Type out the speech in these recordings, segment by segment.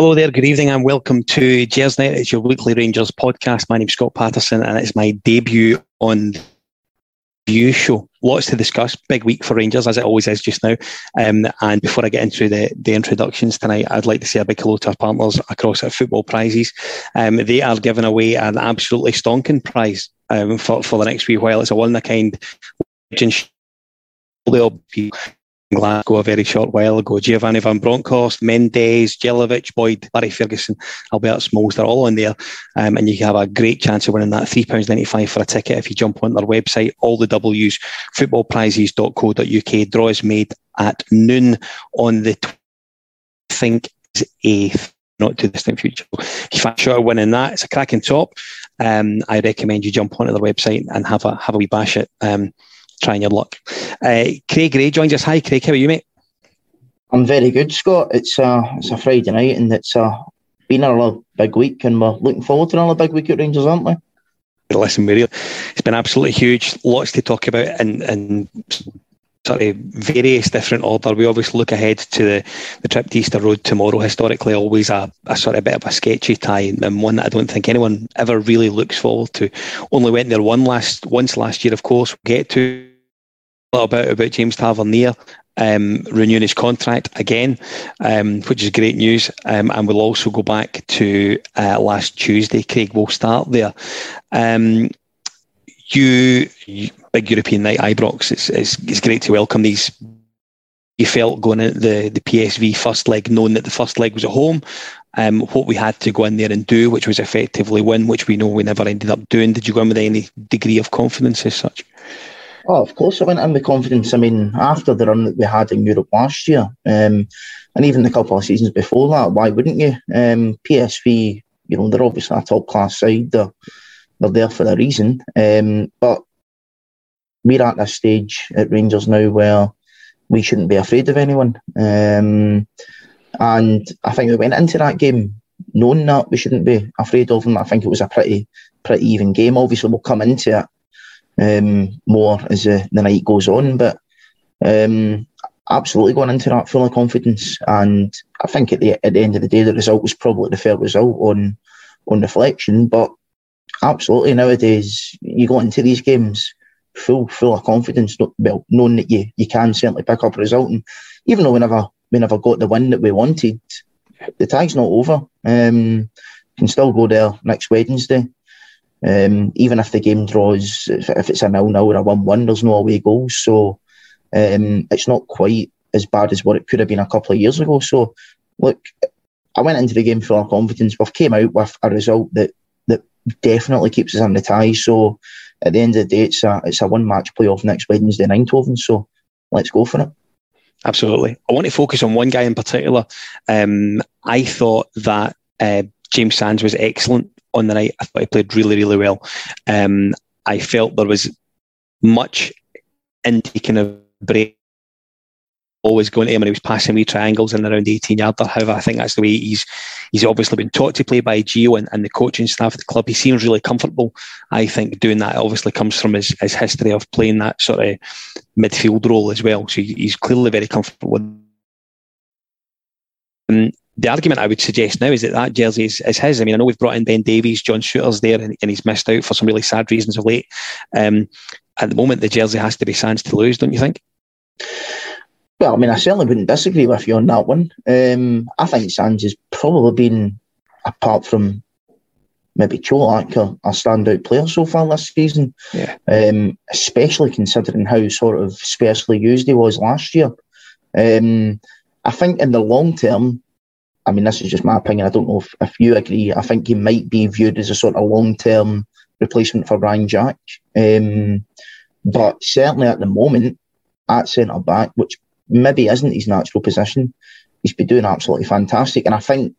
Hello there, good evening, and welcome to Gersnet. It's your weekly Rangers podcast. My name's Scott Patterson, and it's my debut on the View Show. Lots to discuss. Big week for Rangers, as it always is just now. Um, and before I get into the, the introductions tonight, I'd like to say a big hello to our partners across at Football Prizes. Um, they are giving away an absolutely stonking prize um, for, for the next wee while. It's a one of a kind Glasgow a very short while ago. Giovanni Van Bronckhorst, Mendes, Jelavic, Boyd, Barry Ferguson, Albert Smalls, they're all on there. Um, and you have a great chance of winning that £3.95 for a ticket if you jump on their website. All the W's, footballprizes.co.uk. Draw is made at noon on the, I think, 8th not too distant future. If find sure winning that, it's a cracking top. Um, I recommend you jump onto their website and have a have a wee bash it. Um, trying your luck. Uh, Craig Gray joins us. Hi, Craig. How are you, mate? I'm very good, Scott. It's a it's a Friday night, and it's a been another big week, and we're looking forward to another big week at Rangers, aren't we? Listen, Muriel, it's been absolutely huge. Lots to talk about, and and sort of various different order. We obviously look ahead to the, the trip to Easter Road tomorrow. Historically, always a, a sort of bit of a sketchy tie, and one that I don't think anyone ever really looks forward to. Only went there one last once last year, of course. We'll get to a little bit about James Tavernier um, renewing his contract again, um, which is great news. Um, and we'll also go back to uh, last Tuesday. Craig, we'll start there. Um, you, you, big European night, Ibrox. It's, it's, it's great to welcome these. You felt going into the, the PSV first leg, knowing that the first leg was at home. Um, what we had to go in there and do, which was effectively win, which we know we never ended up doing. Did you go in with any degree of confidence as such? Oh, of course, I went in with confidence. I mean, after the run that we had in Europe last year, um, and even the couple of seasons before that, why wouldn't you? Um, PSV, you know, they're obviously a top class side. They're, they're there for a reason. Um, but we're at this stage at Rangers now where we shouldn't be afraid of anyone. Um, and I think we went into that game knowing that we shouldn't be afraid of them. I think it was a pretty, pretty even game. Obviously, we'll come into it um, more as the, the night goes on. But um, absolutely going into that full of confidence, and I think at the at the end of the day, the result was probably the fair result on on reflection. But absolutely nowadays, you go into these games full full of confidence, well, knowing that you you can certainly pick up a result, and even though we never we never got the win that we wanted, the tag's not over. Um, can still go there next Wednesday. Um, even if the game draws, if it's a nil nil or a one one, there's no away goals, so um, it's not quite as bad as what it could have been a couple of years ago. So, look, I went into the game full of confidence. We've came out with a result that that definitely keeps us on the tie. So, at the end of the day, it's a it's a one match playoff next Wednesday in Eindhoven. So, let's go for it. Absolutely. I want to focus on one guy in particular. Um, I thought that uh, James Sands was excellent on the night. I thought he played really, really well. Um, I felt there was much in taking a break. Always going to him and he was passing me triangles in around 18 yarder. However, I think that's the way he's he's obviously been taught to play by Gio and, and the coaching staff at the club. He seems really comfortable. I think doing that obviously comes from his, his history of playing that sort of midfield role as well. So he's clearly very comfortable with the argument I would suggest now is that that jersey is, is, his. I mean, I know we've brought in Ben Davies, John Souttar's there, and, and he's missed out for some really sad reasons of late. Um, at the moment, the jersey has to be Sands to lose, don't you think? Well, I mean, I certainly wouldn't disagree with you on that one. Um, I think Sands has probably been, apart from maybe Colak, a, a standout player so far this season. Yeah. Um, especially considering how sort of sparsely used he was last year. Um, I think in the long term, I mean, this is just my opinion. I don't know if, if you agree. I think he might be viewed as a sort of long term replacement for Ryan Jack. Um, but certainly at the moment, at centre back, which maybe isn't his natural position, he's been doing absolutely fantastic. And I think,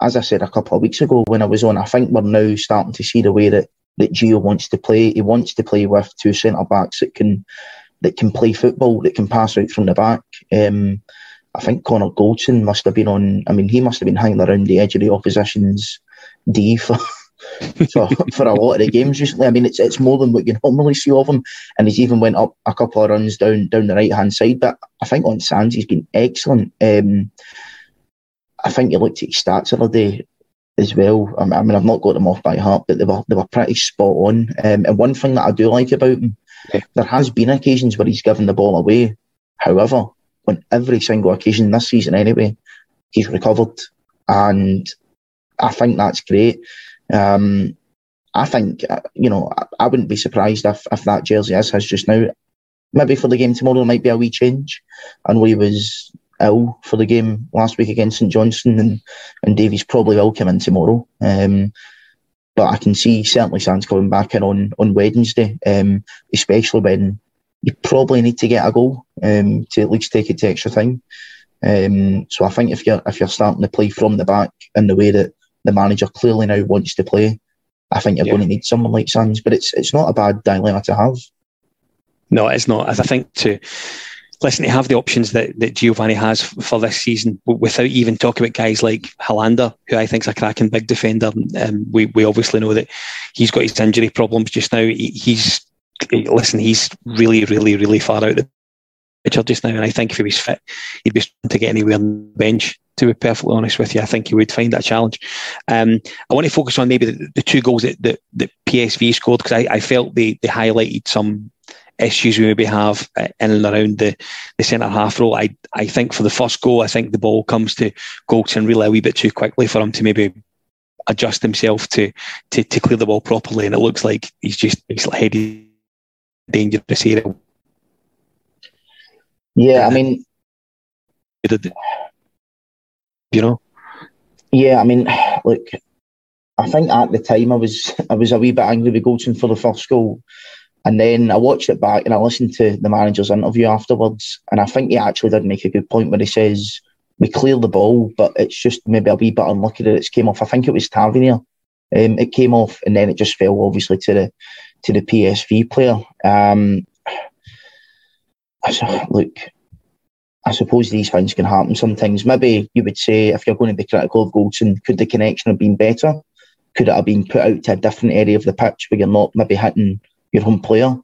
as I said a couple of weeks ago when I was on, I think we're now starting to see the way that, that Gio wants to play. He wants to play with two centre backs that can that can play football, that can pass out from the back. Um, I think Connor Goldson must have been on. I mean, he must have been hanging around the edge of the opposition's D for for, for a lot of the games recently. I mean, it's it's more than what you normally see of him, and he's even went up a couple of runs down down the right hand side. But I think on Sands he's been excellent. Um, I think you looked at his stats the other day as well. I mean, I've not got them off by heart, but they were they were pretty spot on. Um, and one thing that I do like about him, yeah. there has been occasions where he's given the ball away. However, on every single occasion this season, anyway, he's recovered, and I think that's great. Um, I think uh, you know I, I, wouldn't be surprised if, if that jersey is his just now. Maybe for the game tomorrow, might be a wee change. I know he was ill for the game last week against St Johnstone, and and Davies probably will come in tomorrow. Um, but I can see certainly Sands coming back in on on Wednesday, um, especially when you probably need to get a goal um, to at least take it to extra time. Um, so I think if you're if you're starting to play from the back in the way that the manager clearly now wants to play, I think you're yeah. going to need someone like Sands. But it's it's not a bad dilemma to have. No, it's not. As I think to listen to have the options that, that Giovanni has for this season without even talking about guys like Helander, who I think is a cracking big defender. Um, we, we obviously know that he's got his injury problems just now. He, he's listen, he's really, really, really far out the picture just now. And I think if he was fit, he'd be to get anywhere on the bench. To be perfectly honest with you, I think he would find that challenge. Um, I want to focus on maybe the, the two goals that, that, that PSV scored because I, I felt they, they highlighted some issues we maybe have uh, in and around the, the centre half role. I, I think for the first goal, I think the ball comes to Goldson really a wee bit too quickly for him to maybe adjust himself to, to, to clear the ball properly. And it looks like he's just he's headed dangerous area. Yeah, I mean, you know. Yeah, I mean, look, I think at the time I was I was a wee bit angry with Goldson for the first goal. And then I watched it back and I listened to the manager's interview afterwards. And I think he actually did make a good point where he says, We cleared the ball, but it's just maybe a wee bit unlucky that it's came off. I think it was Tavernier. Um, it came off and then it just fell obviously to the to the PSV player. Um, so, look, I suppose these things can happen sometimes. Maybe you would say if you're going to be critical of Goldson, could the connection have been better? Could it have been put out to a different area of the pitch where you're not maybe hitting your home player.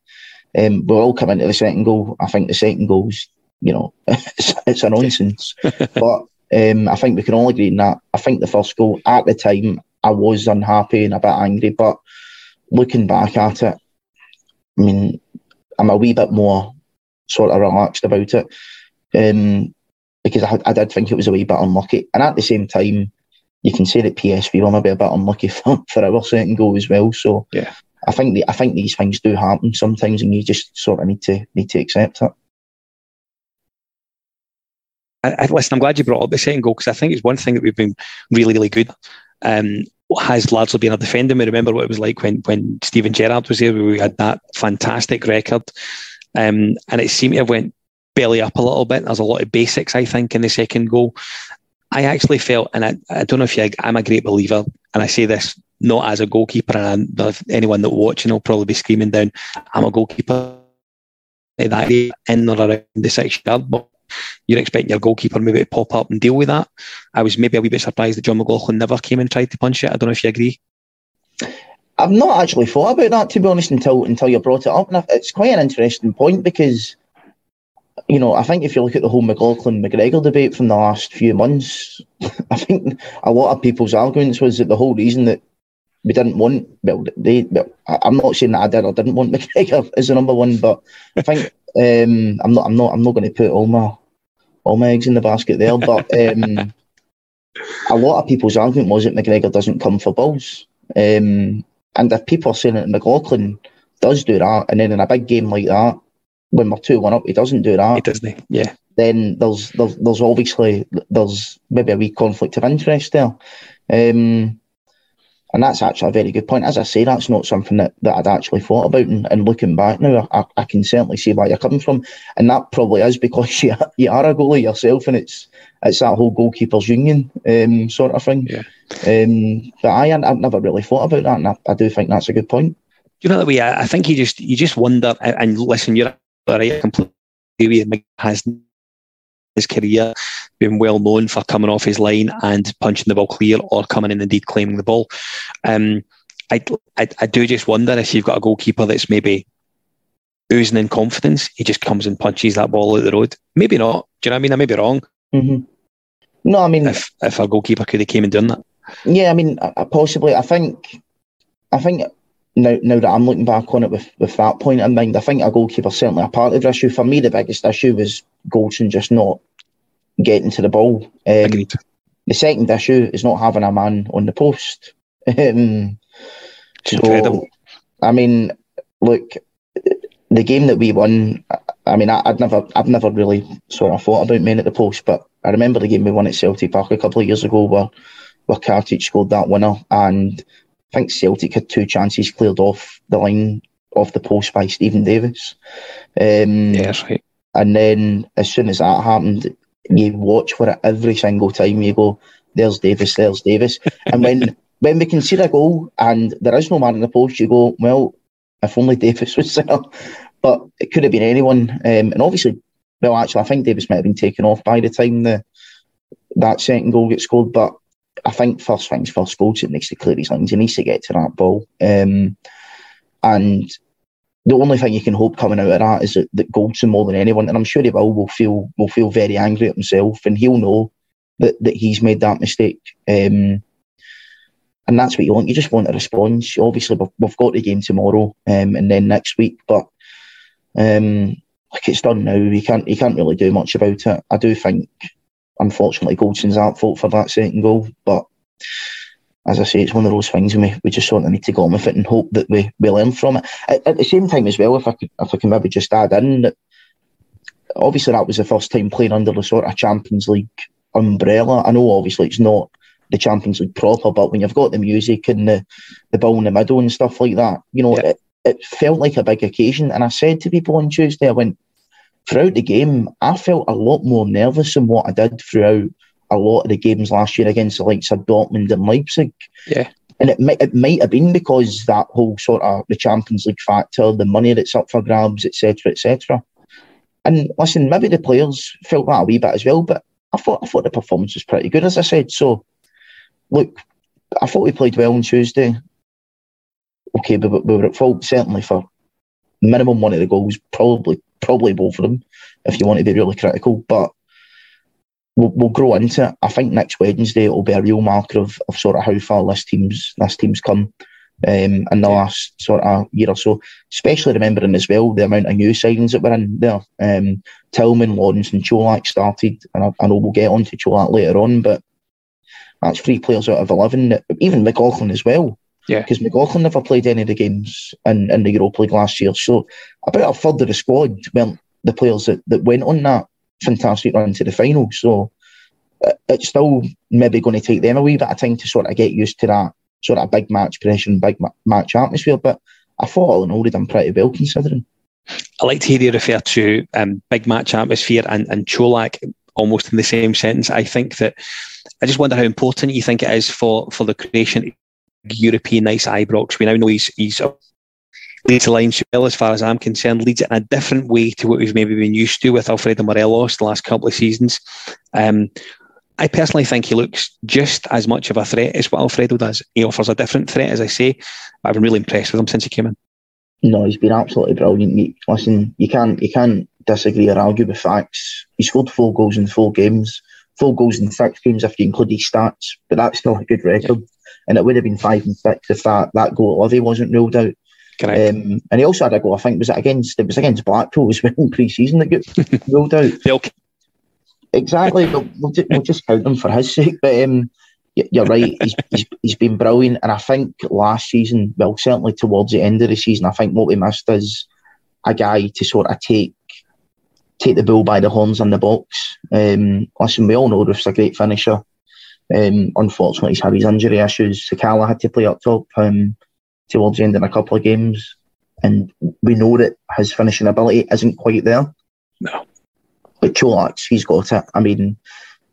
Um, we're all coming to the second goal. I think the second goal's, you know, it's, it's a nonsense. but um, I think we can all agree on that. I think the first goal at the time, I was unhappy and a bit angry. But looking back at it, I mean, I'm a wee bit more sort of relaxed about it um, because I, I did think it was a wee bit unlucky. And at the same time, you can say that PSV were maybe a bit unlucky for, for our second goal as well. So yeah. I think the, I think these things do happen sometimes, and you just sort of need to need to accept it. I, I, listen, I'm glad you brought up the second goal because I think it's one thing that we've been really, really good. Um, has largely been our defender. We remember what it was like when when Steven Gerrard was here. We had that fantastic record, um, and it seemed to have went belly up a little bit. There's a lot of basics, I think, in the second goal. I actually felt, and I, I don't know if you, I'm a great believer, and I say this not as a goalkeeper, and anyone that watching will probably be screaming down, I'm a goalkeeper that in or around the six yard but You're expecting your goalkeeper maybe to pop up and deal with that. I was maybe a wee bit surprised that Jon McLaughlin never came and tried to punch it. I don't know if you agree. I've not actually thought about that to be honest until until you brought it up, and it's quite an interesting point because you know, I think if you look at the whole McLaughlin McGregor debate from the last few months, I think a lot of people's arguments was that the whole reason that we didn't want well they well, I'm not saying that I did or didn't want McGregor as the number one, but I think um, I'm not I'm not I'm not going to put all my all my eggs in the basket there, but um, a lot of people's argument was that McGregor doesn't come for balls. Um, and if people are saying that McLaughlin does do that, and then in a big game like that, when we're two one up, he doesn't do that. He doesn't. Yeah. Then there's there's there's obviously there's maybe a wee conflict of interest there. Um, and that's actually a very good point. As I say, that's not something that, that I'd actually thought about. And, and looking back now, I, I, can certainly see where you're coming from. And that probably is because you, you are a goalie yourself and it's it's that whole goalkeepers union um, sort of thing. Yeah. Um, but I, I've never really thought about that. And I, I do think that's a good point. You know, that way, I, I think you just you just wonder, and listen, you're right, completely has his career been well known for coming off his line and punching the ball clear or coming in and indeed claiming the ball. Um, I, I, I do just wonder if you've got a goalkeeper that's maybe oozing in confidence, he just comes and punches that ball out the road. Maybe not. Do you know what I mean? I may be wrong. Mm-hmm. No, I mean, if if our goalkeeper could have came and done that. Yeah, I mean, possibly. I think, I think now, now that I'm looking back on it with, with that point in mind, I think a goalkeeper certainly a part of the issue. For me, the biggest issue was Goldson just not getting to the ball. Um, Agreed. The second issue is not having a man on the post. Um, so. I mean, look, the game that we won. I mean, I, would never, I've never really sort of thought about men at the post, but I remember the game we won at Celtic Park a couple of years ago where where Katic scored that winner, and I think Celtic had two chances cleared off the line off the post by Steven Davis. Um, yeah, right. And then as soon as that happened, you watch for it every single time. You go, "There's Davis, there's Davis," and when when we concede a goal and there is no man in the post, you go, "Well, if only Davis was there." But it could have been anyone, um, and obviously, well, actually, I think Davis might have been taken off by the time the that second goal gets scored. But I think first things first, Goldson needs to clear his lines. He needs to get to that ball. Um, and the only thing you can hope coming out of that is that, that Goldson more than anyone, and I'm sure he will, will feel will feel very angry at himself, and he'll know that, that he's made that mistake. Um, and that's what you want. You just want a response. Obviously, we've, we've got the game tomorrow, um, and then next week. But um, like it's done now, you can't you can't really do much about it. I do think unfortunately, Goldson's at fault for that second goal. But as I say, it's one of those things we, we just sort of need to go on with it and hope that we, we learn from it. At, at, the same time as well, if I could, if I can maybe just add in that obviously that was the first time playing under the sort of Champions League umbrella. I know obviously it's not the Champions League proper, but when you've got the music and the, the ball in the middle and stuff like that, you know, yeah. it, it felt like a big occasion. And I said to people on Tuesday, I went, throughout the game, I felt a lot more nervous than what I did throughout a lot of the games last year against the likes of Dortmund and Leipzig. Yeah. And it might it might have been because that whole sort of the Champions League factor, the money that's up for grabs, etc., etc. And listen, maybe the players felt that a wee bit as well, but I thought I thought the performance was pretty good, as I said. So, look, I thought we played well on Tuesday. Okay, but we were at fault certainly for minimum one of the goals, probably probably both of them, if you want to be really critical. But we'll, we'll grow into it. I think next Wednesday it'll be a real marker of, of sort of how far this team's this team's come um, in the last sort of year or so. Especially remembering as well the amount of new signings that were in there. Um, Tillman, Lawrence, and Colak started, and I, I know we'll get on to Colak later on, but that's three players out of eleven. Even McLaughlin as well. Yeah. Because McLaughlin never played any of the games in, in the Europa League last year. So about a third of the squad weren't the players that, that went on that fantastic run to the final. So uh, it's still maybe going to take them a wee bit of time to sort of get used to that sort of big match pressure and big ma- match atmosphere. But I thought all in all, they'd done pretty well considering. I like to hear you refer to um, big match atmosphere and, and Colak almost in the same sentence. I think that I just wonder how important you think it is for, for the creation European nice Ibrox. We now know he's he's leads the line well as far as I'm concerned, leads it in a different way to what we've maybe been used to with Alfredo Morelos the last couple of seasons. Um, I personally think he looks just as much of a threat as what Alfredo does. He offers a different threat, as I say. I've been really impressed with him since he came in. No, he's been absolutely brilliant. Listen, you can't you can't disagree or argue with facts. He scored four goals in four games, four goals in six games if you include his stats, but that's still a good record and it would have been five and six if that, that goal at Livy wasn't ruled out. Um, and he also had a goal. I think was it against it was against Blackpool as well in pre-season that got ruled out. exactly, but we'll, just, we'll just count them for his sake. But um, you're right. He's, he's, he's been brilliant, and I think last season, well, certainly towards the end of the season, I think what we missed is a guy to sort of take take the bull by the horns in the box. Um, listen, we all know Roofe's a great finisher. Um, unfortunately, he's had his injury issues. Sakala had to play up top um, towards the end in a couple of games, and we know that his finishing ability isn't quite there. No. But Colak, he's got it. I mean,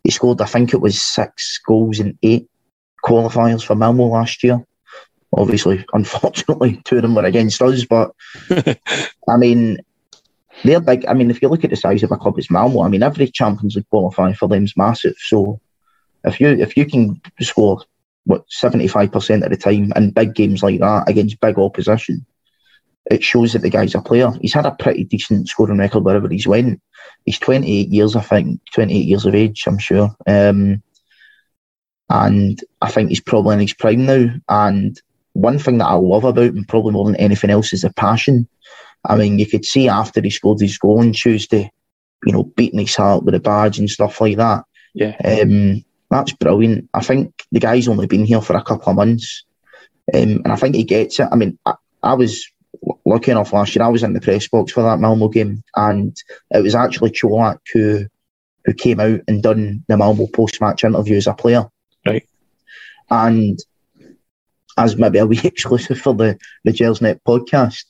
he scored, I think it was six goals in eight qualifiers for Malmo last year. Obviously, unfortunately, two of them were against us, but I mean, they're big. I mean, if you look at the size of a club as Malmo, I mean, every Champions League qualifier for them is massive. So if you if you can score what seventy five percent of the time in big games like that against big opposition, it shows that the guy's a player. He's had a pretty decent scoring record wherever he's went. He's 28 years, I think, 28 years of age, I'm sure. Um, and I think he's probably in his prime now. And one thing that I love about him, probably more than anything else, is the passion. I mean, you could see after he scored his goal on Tuesday, you know, beating his heart with a badge and stuff like that. Yeah. Um, that's brilliant. I think the guy's only been here for a couple of months. Um, and I think he gets it. I mean, I, I was lucky enough last year, I was in the press box for that Malmo game, and it was actually Colak who who came out and done the Malmo post match interview as a player. Right. And as maybe a wee exclusive for the, the Gersnet podcast,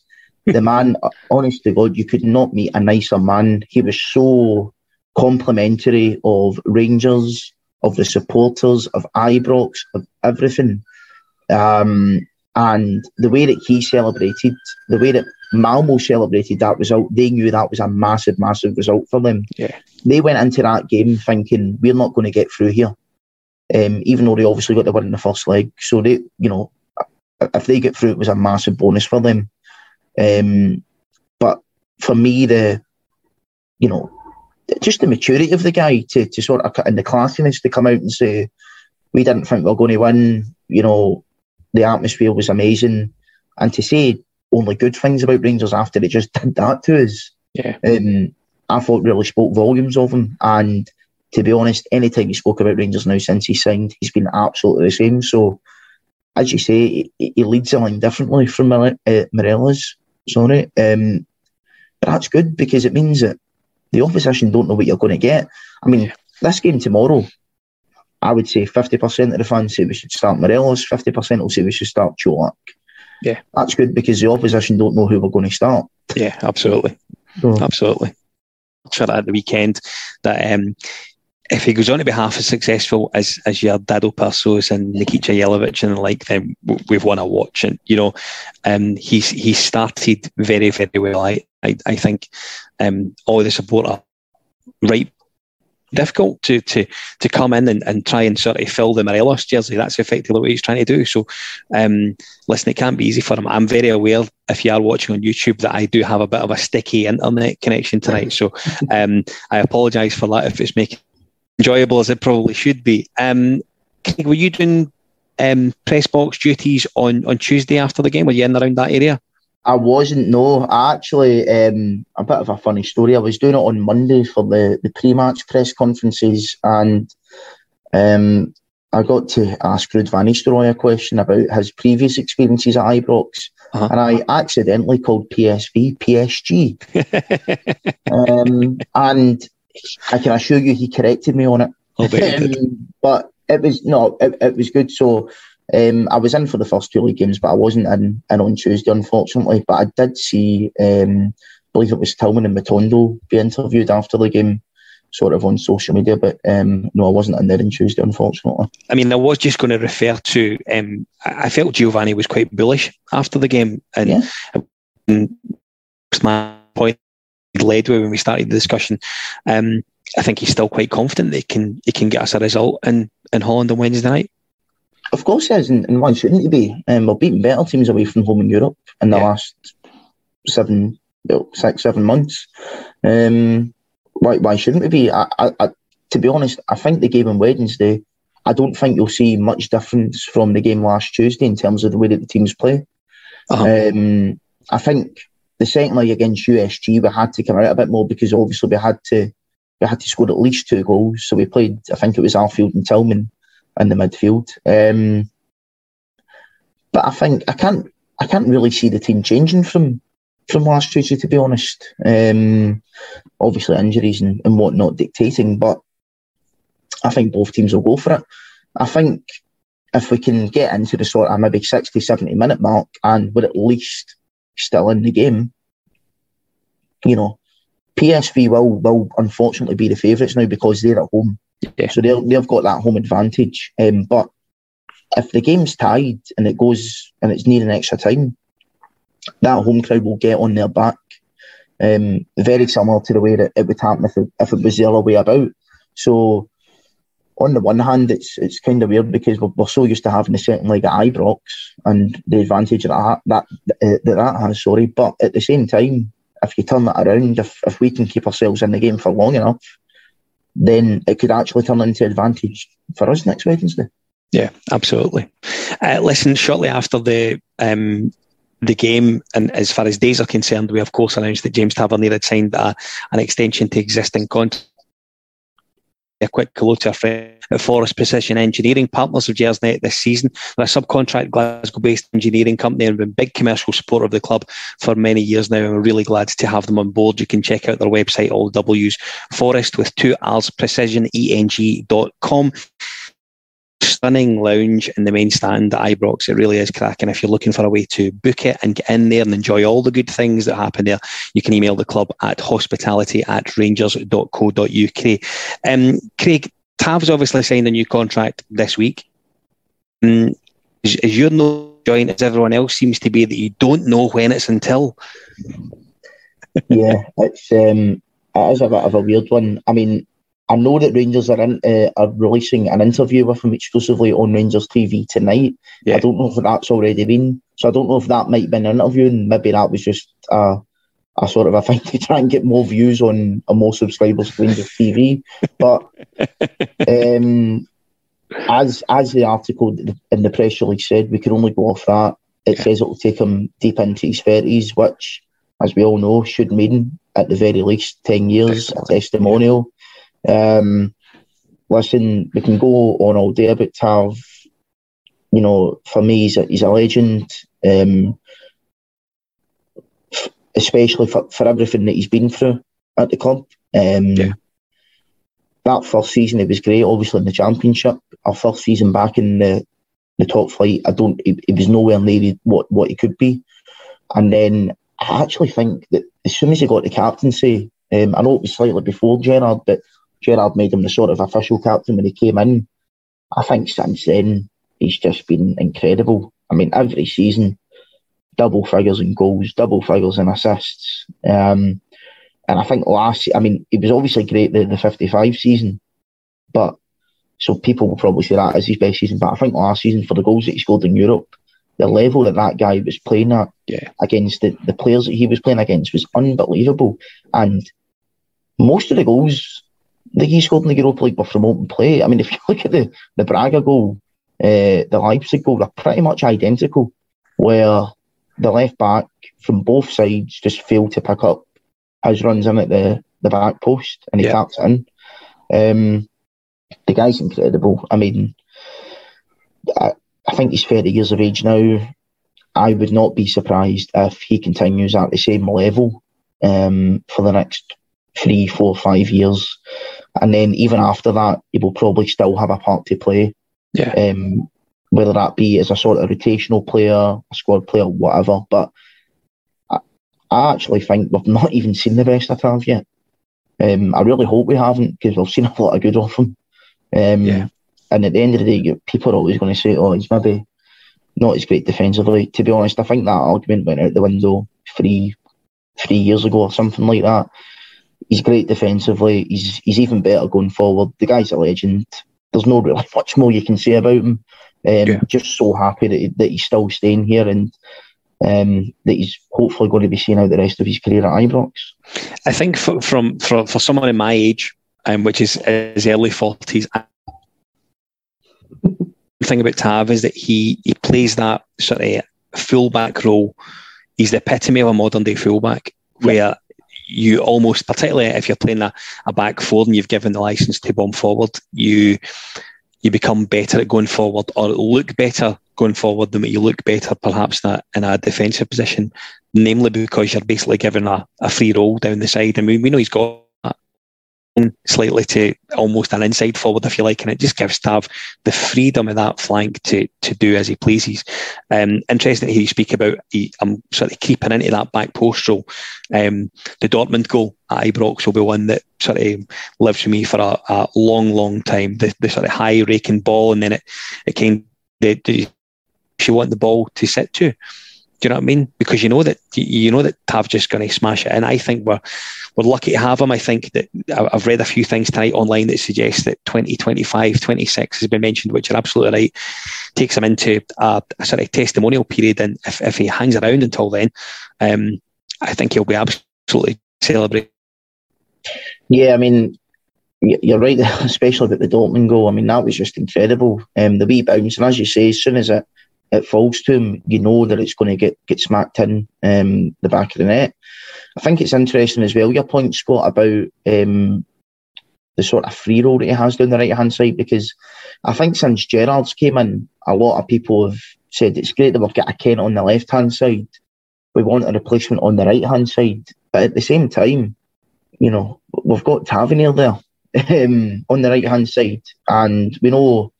the man, honest to God, you could not meet a nicer man. He was so complimentary of Rangers, of the supporters, of Ibrox, of everything. Um, and the way that he celebrated, the way that Malmo celebrated that result, they knew that was a massive, massive result for them. Yeah. They went into that game thinking, we're not going to get through here. Um, even though they obviously got the win in the first leg. So they, you know, if they get through, it was a massive bonus for them. Um, but for me, the, you know, just the maturity of the guy to, to sort of, and the classiness to come out and say, we didn't think we were going to win, you know, the atmosphere was amazing. And to say only good things about Rangers after they just did that to us, yeah. um, I thought really spoke volumes of him. And to be honest, anytime he spoke about Rangers now since he signed, he's been absolutely the same. So, as you say, he, he leads the line differently from Mire- uh, Morelos. Sorry. Um, but that's good because it means that the opposition don't know what you're going to get. I mean, this game tomorrow, I would say 50% of the fans say we should start Morelos, 50% will say we should start Colak. Yeah. That's good because the opposition don't know who we're going to start. Yeah, absolutely. So, Absolutely. Sure at the weekend that um, if he goes on to be half as successful as as your Dado Prsos and Nikica Jelavic and the like, then we've won a watch. And you know, um, he's he started very very well. I I, I think um, all the support are right. Difficult to to to come in and, and try and sort of fill the Morelos jersey. That's effectively what he's trying to do. So, um, listen, it can't be easy for him. I'm very aware if you are watching on YouTube that I do have a bit of a sticky internet connection tonight. So, um, I apologise for that if it's making enjoyable as it probably should be. Um, were you doing um, press box duties on, on Tuesday after the game? Were you in around that area? I wasn't, no. I actually, um, a bit of a funny story. I was doing it on Monday for the, the pre match press conferences, and um, I got to ask Ruud van Nistelrooy a question about his previous experiences at Ibrox, Uh-huh. and I accidentally called PSV PSG. um, and I can assure you he corrected me on it. oh. Um, but it was no, it, it was good. So um, I was in for the first two league games, but I wasn't in, in on Tuesday, unfortunately. But I did see, um, I believe it was Tillman and Matondo be interviewed after the game, sort of on social media. But um, no, I wasn't in there on Tuesday, unfortunately. I mean, I was just going to refer to. Um, I felt Giovanni was quite bullish after the game, and, Yeah. and my point led with when we started the discussion. Um, I think he's still quite confident that he can he can get us a result in, in Holland on Wednesday night. Of course, he is, and, and why shouldn't he be? Um, we're beating better teams away from home in Europe in the Yeah. last seven, well, six, seven months. Um, why, why shouldn't we be? I, I, I, to be honest, I think the game on Wednesday, I don't think you'll see much difference from the game last Tuesday in terms of the way that the teams play. Uh-huh. Um, I think the second leg against USG, we had to come out a bit more because obviously we had to we had to score at least two goals. So we played, I think it was Arfield and Tillman in the midfield. Um, but I think I can't I can't really see the team changing from from last Tuesday, to be honest. Um, obviously injuries and, and whatnot dictating, but I think both teams will go for it. I think if we can get into the sort of maybe 60, 70 minute mark and we're at least still in the game, you know, PSV will will unfortunately be the favourites now because they're at home. Yeah. So they'll, they've got that home advantage. Um, but if the game's tied and it goes and it's an extra time, that home crowd will get on their back. Um, very similar to the way that it would happen if it, if it was the other way about. So on the one hand, it's it's kind of weird because we're, we're so used to having the second leg at Ibrox and the advantage that that, that that that has. Sorry, but at the same time, if you turn that around, if if we can keep ourselves in the game for long enough, then it could actually turn into advantage for us next Wednesday. Yeah, absolutely. Uh, listen, shortly after the um, the game, and as far as days are concerned, we of course announced that James Tavernier had signed a, an extension to existing contract a quick hello to our friend at Forest Precision Engineering, partners of Gersnet this season. They're a subcontract Glasgow-based engineering company and been big commercial support of the club for many years now, and we're really glad to have them on board. You can check out their website, all W's Forest with two R's, precisioneng.com stunning lounge in the main stand at Ibrox. It really is cracking. If you're looking for a way to book it and get in there and enjoy all the good things that happen there, you can email the club at hospitality at rangers.co.uk. Um, Craig, Tav's obviously signed a new contract this week. Um, is, is your no joint as everyone else seems to be that you don't know when it's until? yeah, it's um, it is a bit of a weird one. I mean, I know that Rangers are in, uh, are releasing an interview with him exclusively on Rangers TV tonight. Yeah. I don't know if that's already been. So I don't know if that might be an interview, and maybe that was just a, a sort of a thing to try and get more views on and more subscribers to Rangers TV. But um, as as the article in the press release said, we can only go off that. It yeah. says it will take him deep into his thirties, which, as we all know, should mean at the very least ten years, a testimonial. Um, listen, we can go on all day about Tav. You know, for me, he's a, he's a legend, um, especially for, for everything that he's been through at the club. Um, yeah. That first season, it was great, obviously, in the Championship. Our first season back in the, the top flight, I don't, it, it was nowhere near what, what he could be. And then I actually think that as soon as he got the captaincy, um, I know it was slightly before Gerrard, but Gerrard made him the sort of official captain when he came in. I think since then he's just been incredible. I mean, every season, double figures in goals, double figures in assists. Um, and I think last, I mean, it was obviously great the, the 55 season, but so people will probably say that as his best season. But I think last season, for the goals that he scored in Europe, the level that that guy was playing at yeah. against the, the players that he was playing against was unbelievable. And most of the goals that he scored in the Europa League were from open play. I mean, if you look at the, the Braga goal, uh, the Leipzig goal, they're pretty much identical, where the left back from both sides just failed to pick up his runs in at the, the back post and he yeah. taps in. Um, the guy's incredible. I mean, I, I think he's 30 years of age now. I would not be surprised if he continues at the same level um, for the next three, four, five years. And then even after that, he will probably still have a part to play. Yeah. Um, whether that be as a sort of rotational player, a squad player, whatever. But I, I actually think we've not even seen the best of Tav yet. Um, I really hope we haven't because we've seen a lot of good of him. Um, yeah. And at the end of the day, people are always going to say, "Oh, he's maybe not as great defensively." To be honest, I think that argument went out the window three three years ago or something like that he's great defensively. He's he's even better going forward. The guy's a legend. There's no really much more you can say about him. Um, yeah. Just so happy that, he, that he's still staying here and um, that he's hopefully going to be seeing out the rest of his career at Ibrox. I think for, from for, for someone in my age, um, which is his early forties, the thing about Tav is that he he plays that sort of fullback role. He's the epitome of a modern day fullback, where you almost, particularly if you're playing a, a back four and you've given the license to bomb forward, you you become better at going forward or look better going forward than you look better perhaps in a, in a defensive position, namely because you're basically given a, a free roll down the side. I mean, we know he's got slightly to almost an inside forward, if you like, and it just gives Tav the freedom of that flank to to do as he pleases. Um, interesting to hear you speak about. He, I'm sort of keeping into that back post role. Um, the Dortmund goal at Ibrox will be one that sort of lives with me for a, a long, long time. The, the, sort of high raking ball, and then it it came. The, the, she want the ball to sit to. Do you know what I mean? Because you know that you know that Tav just going to smash it, and I think we're we're lucky to have him. I think that I've read a few things tonight online that suggest that 2025, 26 has been mentioned, which are absolutely right. Takes him into a, a sort of testimonial period, and if, if he hangs around until then, um, I think he'll be absolutely celebrated. Yeah, I mean, you're right, especially about the Dortmund goal. I mean, that was just incredible. Um, the wee bounce, and as you say, as soon as it it falls to him, you know that it's going to get, get smacked in um, the back of the net. I think it's interesting as well, your point, Scott, about um, the sort of free role that he has down the right hand side, because I think since Gerrard's came in, a lot of people have said it's great that we've got a Kent on the left hand side. We want a replacement on the right hand side. But at the same time, you know, we've got Tavernier there um, on the right hand side, and we know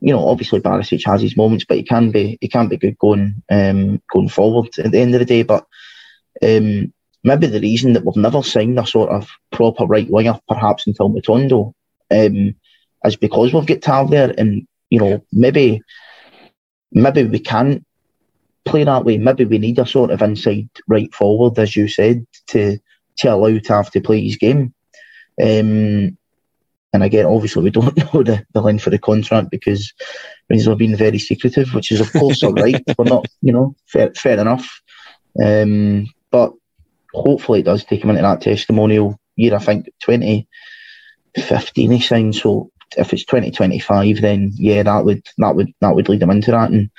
you know, obviously Barisic has his moments, but he can be he can be good going um, going forward at the end of the day. But um, maybe the reason that we've never signed a sort of proper right winger, perhaps until Matondo, um, is because we've got Tav there, and you know maybe maybe we can't play that way. Maybe we need a sort of inside right forward, as you said, to to allow Tav to play his game. Um, and again, obviously, we don't know the, the length of the contract because Rangers have been very secretive, which is, of course, all right. We're not, you know, fair, fair enough. Um, but hopefully, it does take him into that testimonial year. I think 2015 he signed. So if it's 2025, then yeah, that would that would that would lead him into that. And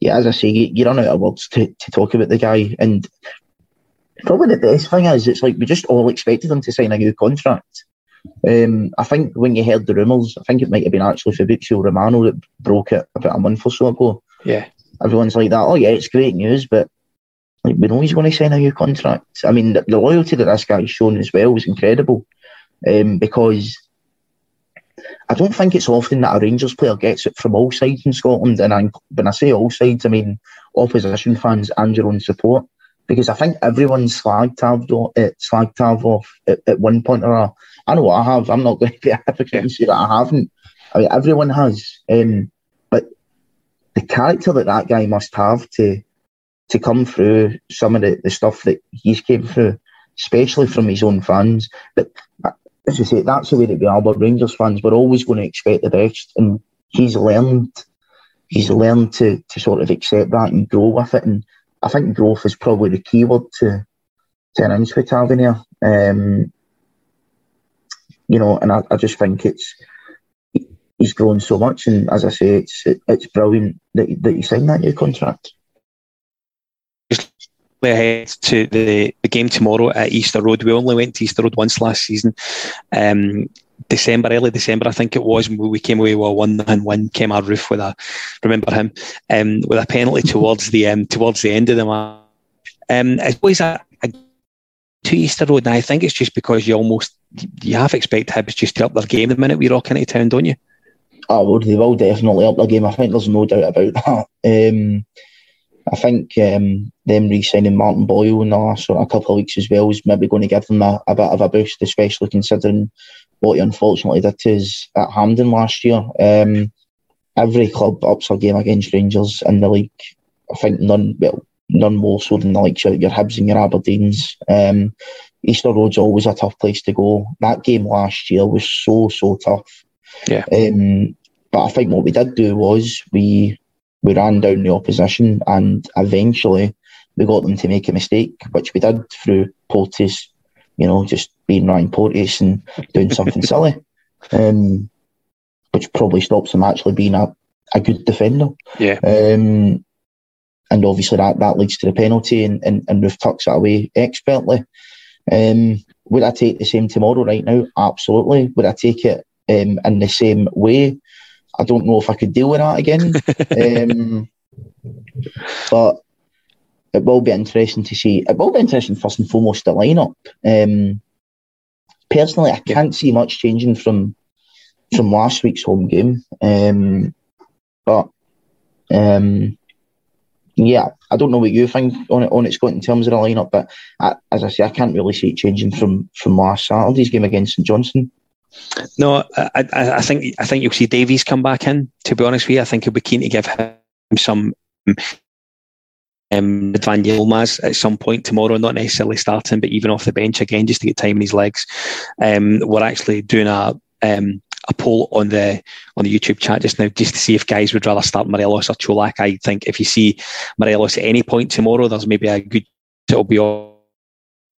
yeah, as I say, you, you run out of words to, to talk about the guy. And probably the best thing is, it's like we just all expected him to sign a new contract um, I think when you heard the rumours, I think it might have been actually Fabrizio Romano that broke it about a month or so ago. Yeah. Everyone's like that, oh yeah, it's great news, but like we know he's going to sign a new contract. I mean, the, the loyalty that this guy's shown as well was incredible um, because I don't think it's often that a Rangers player gets it from all sides in Scotland. And I, when I say all sides, I mean opposition fans and your own support. Because I think everyone's slagged Tav, uh, slagged Tav off at, at one point or another. I know what I have. I'm not going to be a hypocrite and say that I haven't. I mean, everyone has. Um, but the character that that guy must have to to come through some of the, the stuff that he's came through, especially from his own fans. But as I say, that's the way that we. But Rangers fans, we're always going to expect the best, and he's learned. He's learned to to sort of accept that and grow with it. And I think growth is probably the key word to to an with Tavernier. Um, you know, and I, I just think it's he's grown so much, and as I say, it's it, it's brilliant that that he signed that new contract. Just ahead to the, the game tomorrow at Easter Road. We only went to Easter Road once last season. Um, December, early December, I think it was, we came away with a one and one. Kemar Roofe with a, remember him, um, with a penalty towards the um, towards the end of the match. Um, it's always a, a to Easter Road, and I think it's just because you almost you half expect Hibs just to up their game the minute we rock into town, don't you? Oh, well, they will definitely up their game. I think there's no doubt about that. Um, I think um, them re-signing Martin Boyle in the last sort of couple of weeks as well is maybe going to give them a, a bit of a boost, especially considering what he unfortunately did to us at Hampden last year. Um, every club ups their game against Rangers in the league. I think none, well, none more so than the likes of your Hibs and your Aberdeens. Um, Easter Road's always a tough place to go. That game last year was so so tough. Yeah. Um, but I think what we did do was we we ran down the opposition and eventually we got them to make a mistake, which we did through Porteous, you know, just being Ryan Porteous and doing something silly. Um, which probably stops him actually being a, a good defender. Yeah. Um, and obviously that, that leads to the penalty and, and, and Roofe tucks it away expertly. Um, would I take the same tomorrow right now? Absolutely. Would I take it um, in the same way? I don't know if I could deal with that again. um, but it will be interesting to see. It will be interesting first and foremost the lineup. Um, personally, I can't see much changing from from last week's home game. Um, but um, yeah, I don't know what you think on it on it, Scott, in terms of the lineup, but I, as I say, I can't really see it changing from from last Saturday's game against St Johnstone. No, I, I, I, think I think you'll see Davies come back in. To be honest with you, I think he'll be keen to give him some um, Van Yilmaz at some point tomorrow, not necessarily starting, but even off the bench again, just to get time in his legs. Um, we're actually doing a um, a poll on the on the YouTube chat just now, just to see if guys would rather start Morelos or Colak. I think if you see Morelos at any point tomorrow, there's maybe a good it'll be all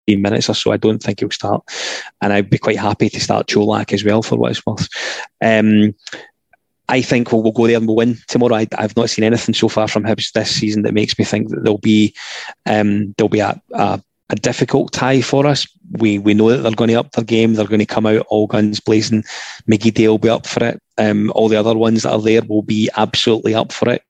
minutes or so. I don't think he'll start, and I'd be quite happy to start Colak as well for what it's worth. Um, I think we'll, we'll, go there and we'll win tomorrow. I, have not seen anything so far from Hibs this season that makes me think that there'll be um, there'll be a, a, a, difficult tie for us. We we know that they're going to up their game. They're going to come out all guns blazing. McGeady will be up for it. Um, all the other ones that are there will be absolutely up for it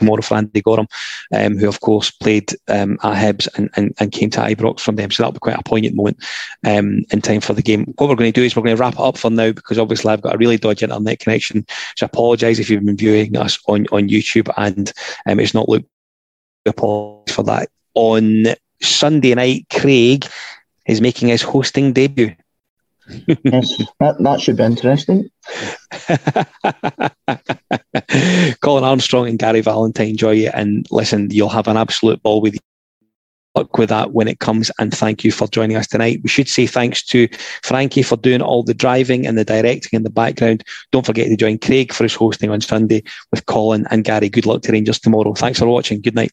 tomorrow for Andy Goram, um, who of course played um, at Hibs and, and, and, came to Ibrox from them. So that'll be quite a poignant moment um, in time for the game. What we're going to do is we're going to wrap it up for now because obviously I've got a really dodgy internet connection. So I apologise if you've been viewing us on, on YouTube and um, it's not looked. Apologize for that. On Sunday night, Craig is making his hosting debut yes, that, that should be interesting. Colin Armstrong and Gary Valentine enjoy it, and listen, you'll have an absolute ball with you. Luck with that when it comes, and thank you for joining us tonight. We should say thanks to Frankie for doing all the driving and the directing in the background. Don't forget to join Craig for his hosting on Sunday with Colin and Gary. Good luck to Rangers tomorrow. Thanks for watching. Good night.